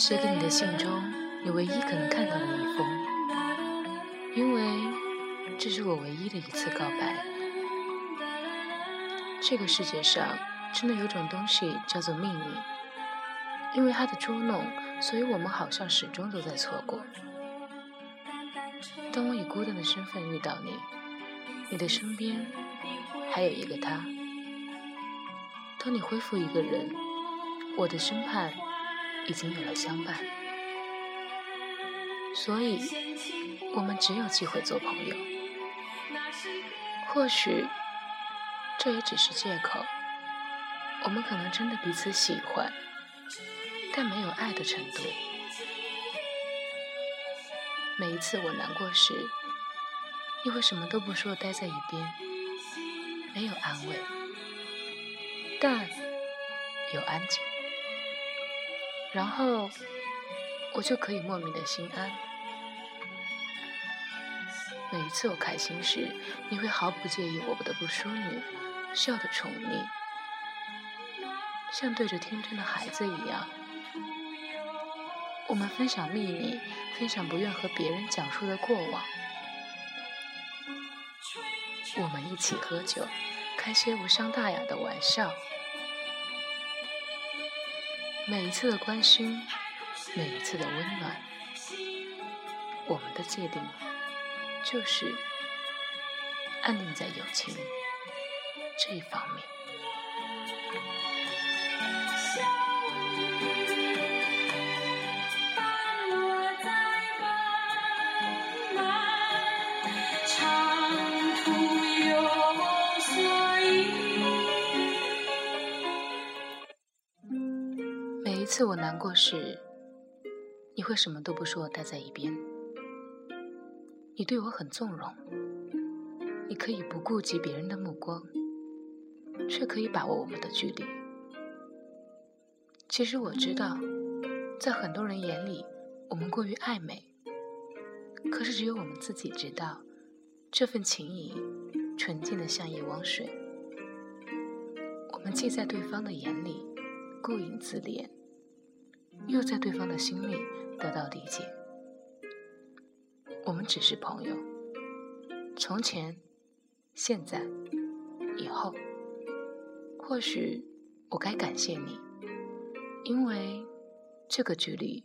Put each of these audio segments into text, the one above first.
写给你的信中，你唯一可能看到的一封，因为这是我唯一的一次告白。这个世界上真的有种东西叫做命运，因为它的捉弄，所以我们好像始终都在错过。当我以孤单的身份遇到你，你的身边还有一个他。当你恢复一个人，我的身畔已经有了相伴。所以，我们只有机会做朋友。或许，这也只是借口。我们可能真的彼此喜欢，但没有爱的程度。每一次我难过时，你会什么都不说，待在一边，没有安慰，但有安静，然后。我就可以莫名的心安。每一次我开心时，你会毫不介意我的不淑女，笑得宠溺，像对着天真的孩子一样。我们分享秘密，分享不愿和别人讲述的过往。我们一起喝酒，开些无伤大雅的玩笑。每一次的关心。每一次的温暖，我们的界定就是安定在友情这一方面。次我难过时。你会什么都不说，待在一边。你对我很纵容，你可以不顾及别人的目光，却可以把握我们的距离。其实我知道，在很多人眼里，我们过于暧昧。可是只有我们自己知道，这份情谊纯净的像一汪水。我们既在对方的眼里顾影自怜，又在对方的心里。得到理解，我们只是朋友。从前、现在、以后，或许我该感谢你，因为这个距离，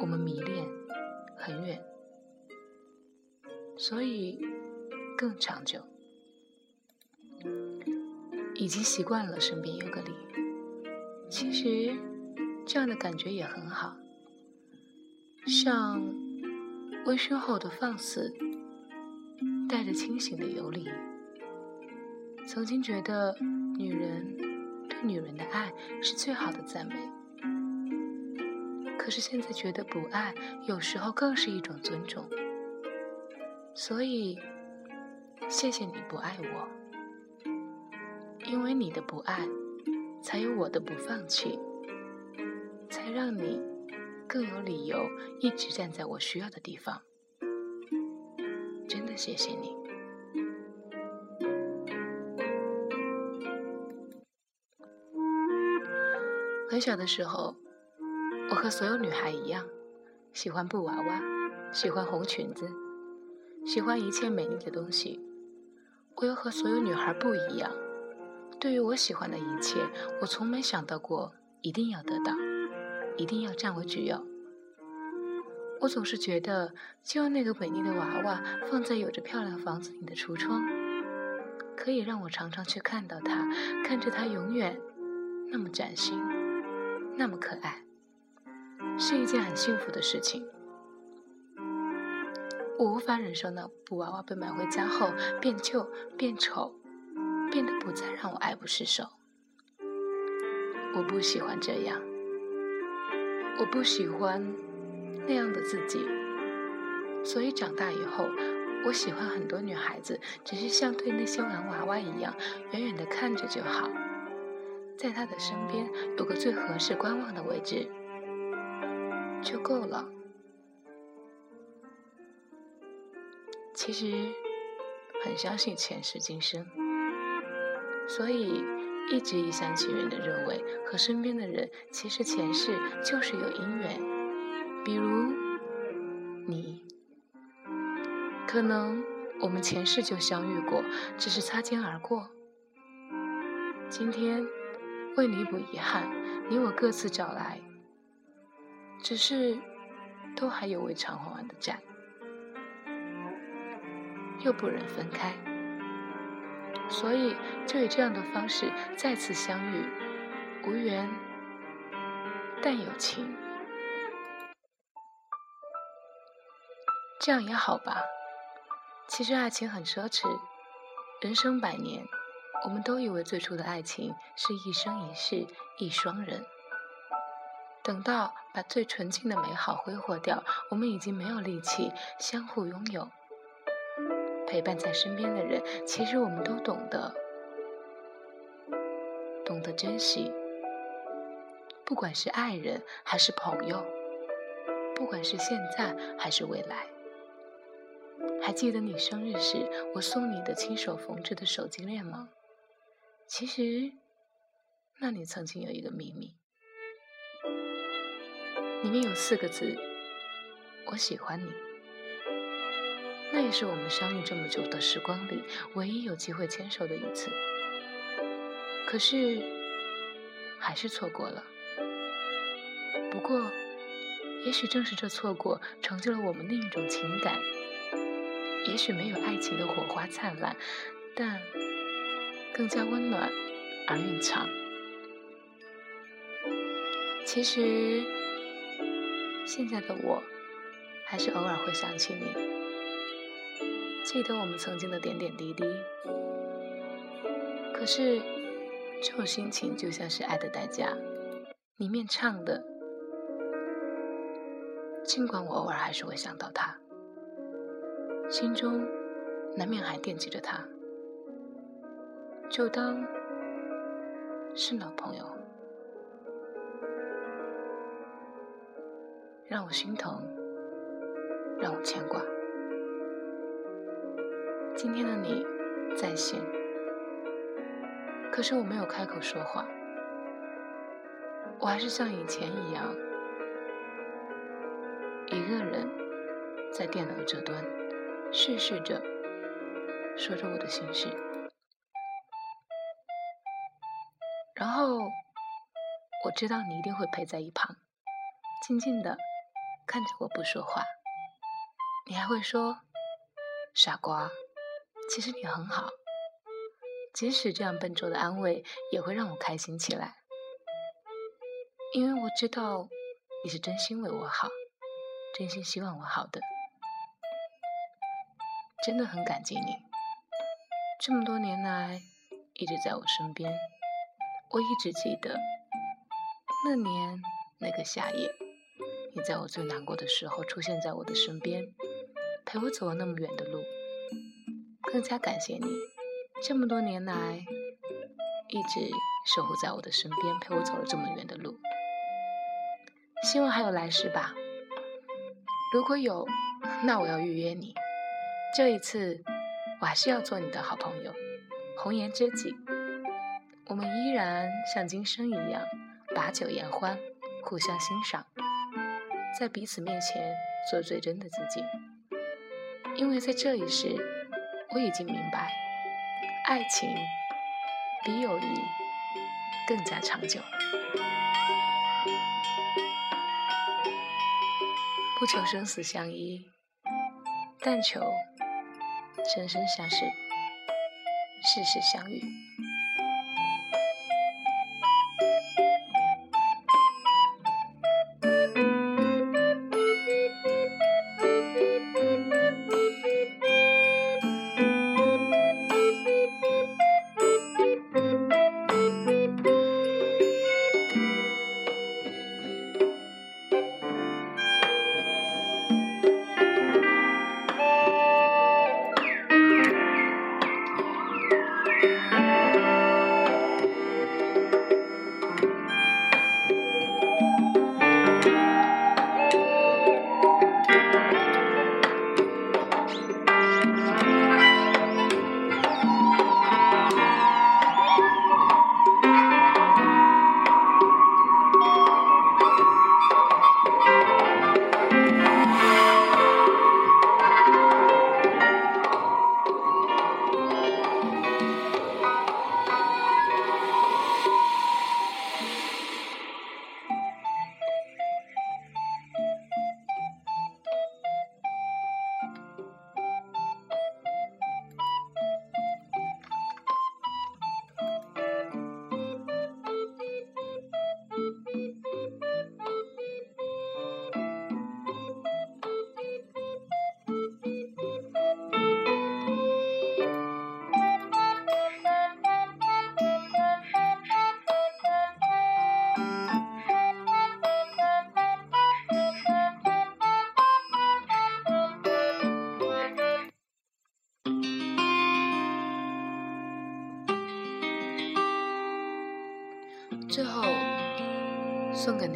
我们迷恋很远，所以更长久。已经习惯了身边有个你，其实这样的感觉也很好。像微醺后的放肆，带着清醒的游离。曾经觉得女人对女人的爱是最好的赞美，可是现在觉得不爱有时候更是一种尊重。所以，谢谢你不爱我，因为你的不爱，才有我的不放弃，才让你。更有理由一直站在我需要的地方，真的谢谢你。很小的时候，我和所有女孩一样，喜欢布娃娃，喜欢红裙子，喜欢一切美丽的东西。我又和所有女孩不一样，对于我喜欢的一切，我从没想到过一定要得到。一定要占为己有。我总是觉得，就那个美丽的娃娃放在有着漂亮房子里的橱窗，可以让我常常去看到它，看着它永远那么崭新，那么可爱，是一件很幸福的事情。我无法忍受那布娃娃被买回家后变旧、变丑，变得不再让我爱不释手。我不喜欢这样。我不喜欢那样的自己，所以长大以后，我喜欢很多女孩子，只是像对那些玩娃娃一样，远远的看着就好，在她的身边有个最合适观望的位置就够了。其实很相信前世今生，所以一直一厢情愿地认为和身边的人其实前世就是有姻缘，比如你，可能我们前世就相遇过，只是擦肩而过。今天为弥补遗憾，你我各自找来，只是都还有未偿还完的债，又不忍分开。所以，就以这样的方式再次相遇，无缘，但有情，这样也好吧。其实爱情很奢侈，人生百年，我们都以为最初的爱情是一生一世一双人。等到把最纯净的美好挥霍掉，我们已经没有力气相互拥有。陪伴在身边的人，其实我们都懂得，懂得珍惜。不管是爱人还是朋友，不管是现在还是未来。还记得你生日时我送你的亲手缝制的手巾链吗？其实，那里曾经有一个秘密，里面有四个字：我喜欢你。那也是我们相遇这么久的时光里唯一有机会牵手的一次，可是还是错过了。不过，也许正是这错过，成就了我们另一种情感。也许没有爱情的火花灿烂，但更加温暖而蕴藏。其实，现在的我，还是偶尔会想起你。记得我们曾经的点点滴滴，可是这种心情就像是《爱的代价》里面唱的。尽管我偶尔还是会想到他，心中难免还惦记着他，就当是老朋友，让我心疼，让我牵挂。今天的你在线，可是我没有开口说话，我还是像以前一样，一个人在电脑这端絮絮着说着我的心事，然后我知道你一定会陪在一旁，静静的看着我不说话，你还会说傻瓜。其实你很好，即使这样笨拙的安慰也会让我开心起来，因为我知道你是真心为我好，真心希望我好的，真的很感激你，这么多年来一直在我身边，我一直记得那年那个夏夜，你在我最难过的时候出现在我的身边，陪我走了那么远的路。更加感谢你，这么多年来一直守护在我的身边，陪我走了这么远的路。希望还有来世吧。如果有，那我要预约你。这一次，我还是要做你的好朋友，红颜知己。我们依然像今生一样，把酒言欢，互相欣赏，在彼此面前做最真的自己。因为在这一世。我已经明白，爱情比友谊更加长久。不求生死相依，但求生生相识，世世相遇。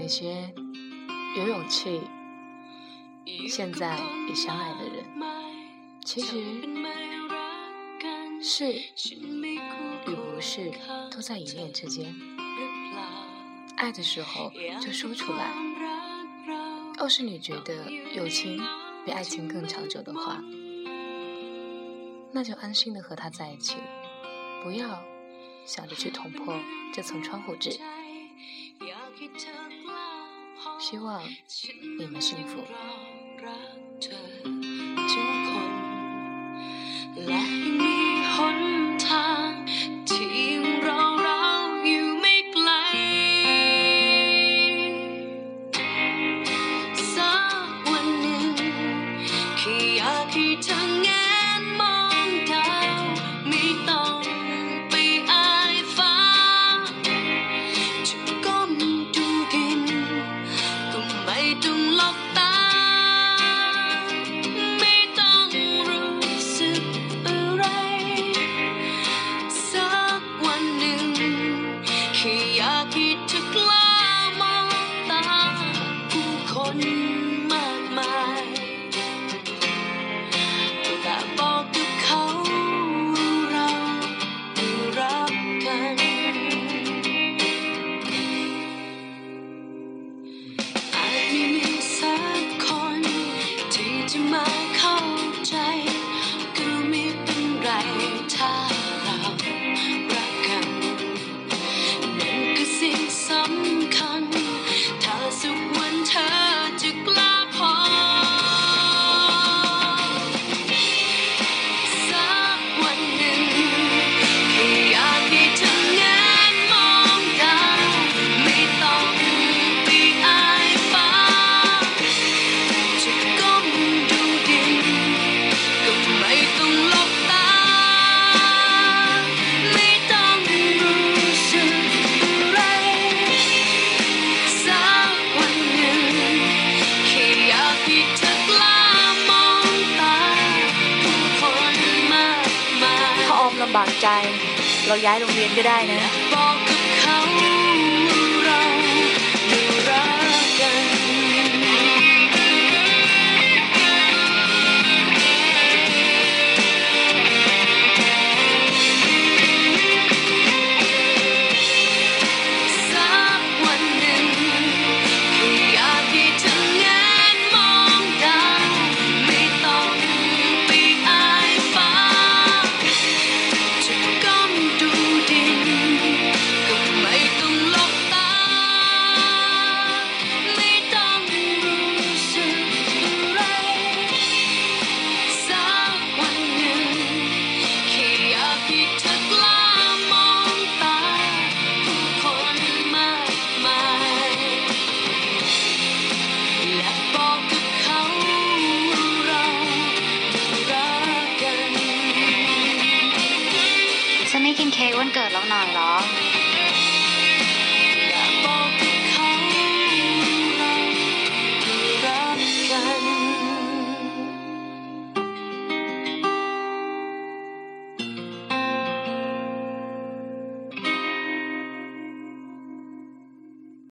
那些有勇气、现在也相爱的人。其实，是与不是都在一念之间。爱的时候就说出来。要是你觉得友情比爱情更长久的话，那就安心的和他在一起，不要想着去捅破这层窗户纸。希望你们幸福。 บากใจ เราย้ายโรงเรียนก็ได้นะ เกิดเราหน่อยหรอ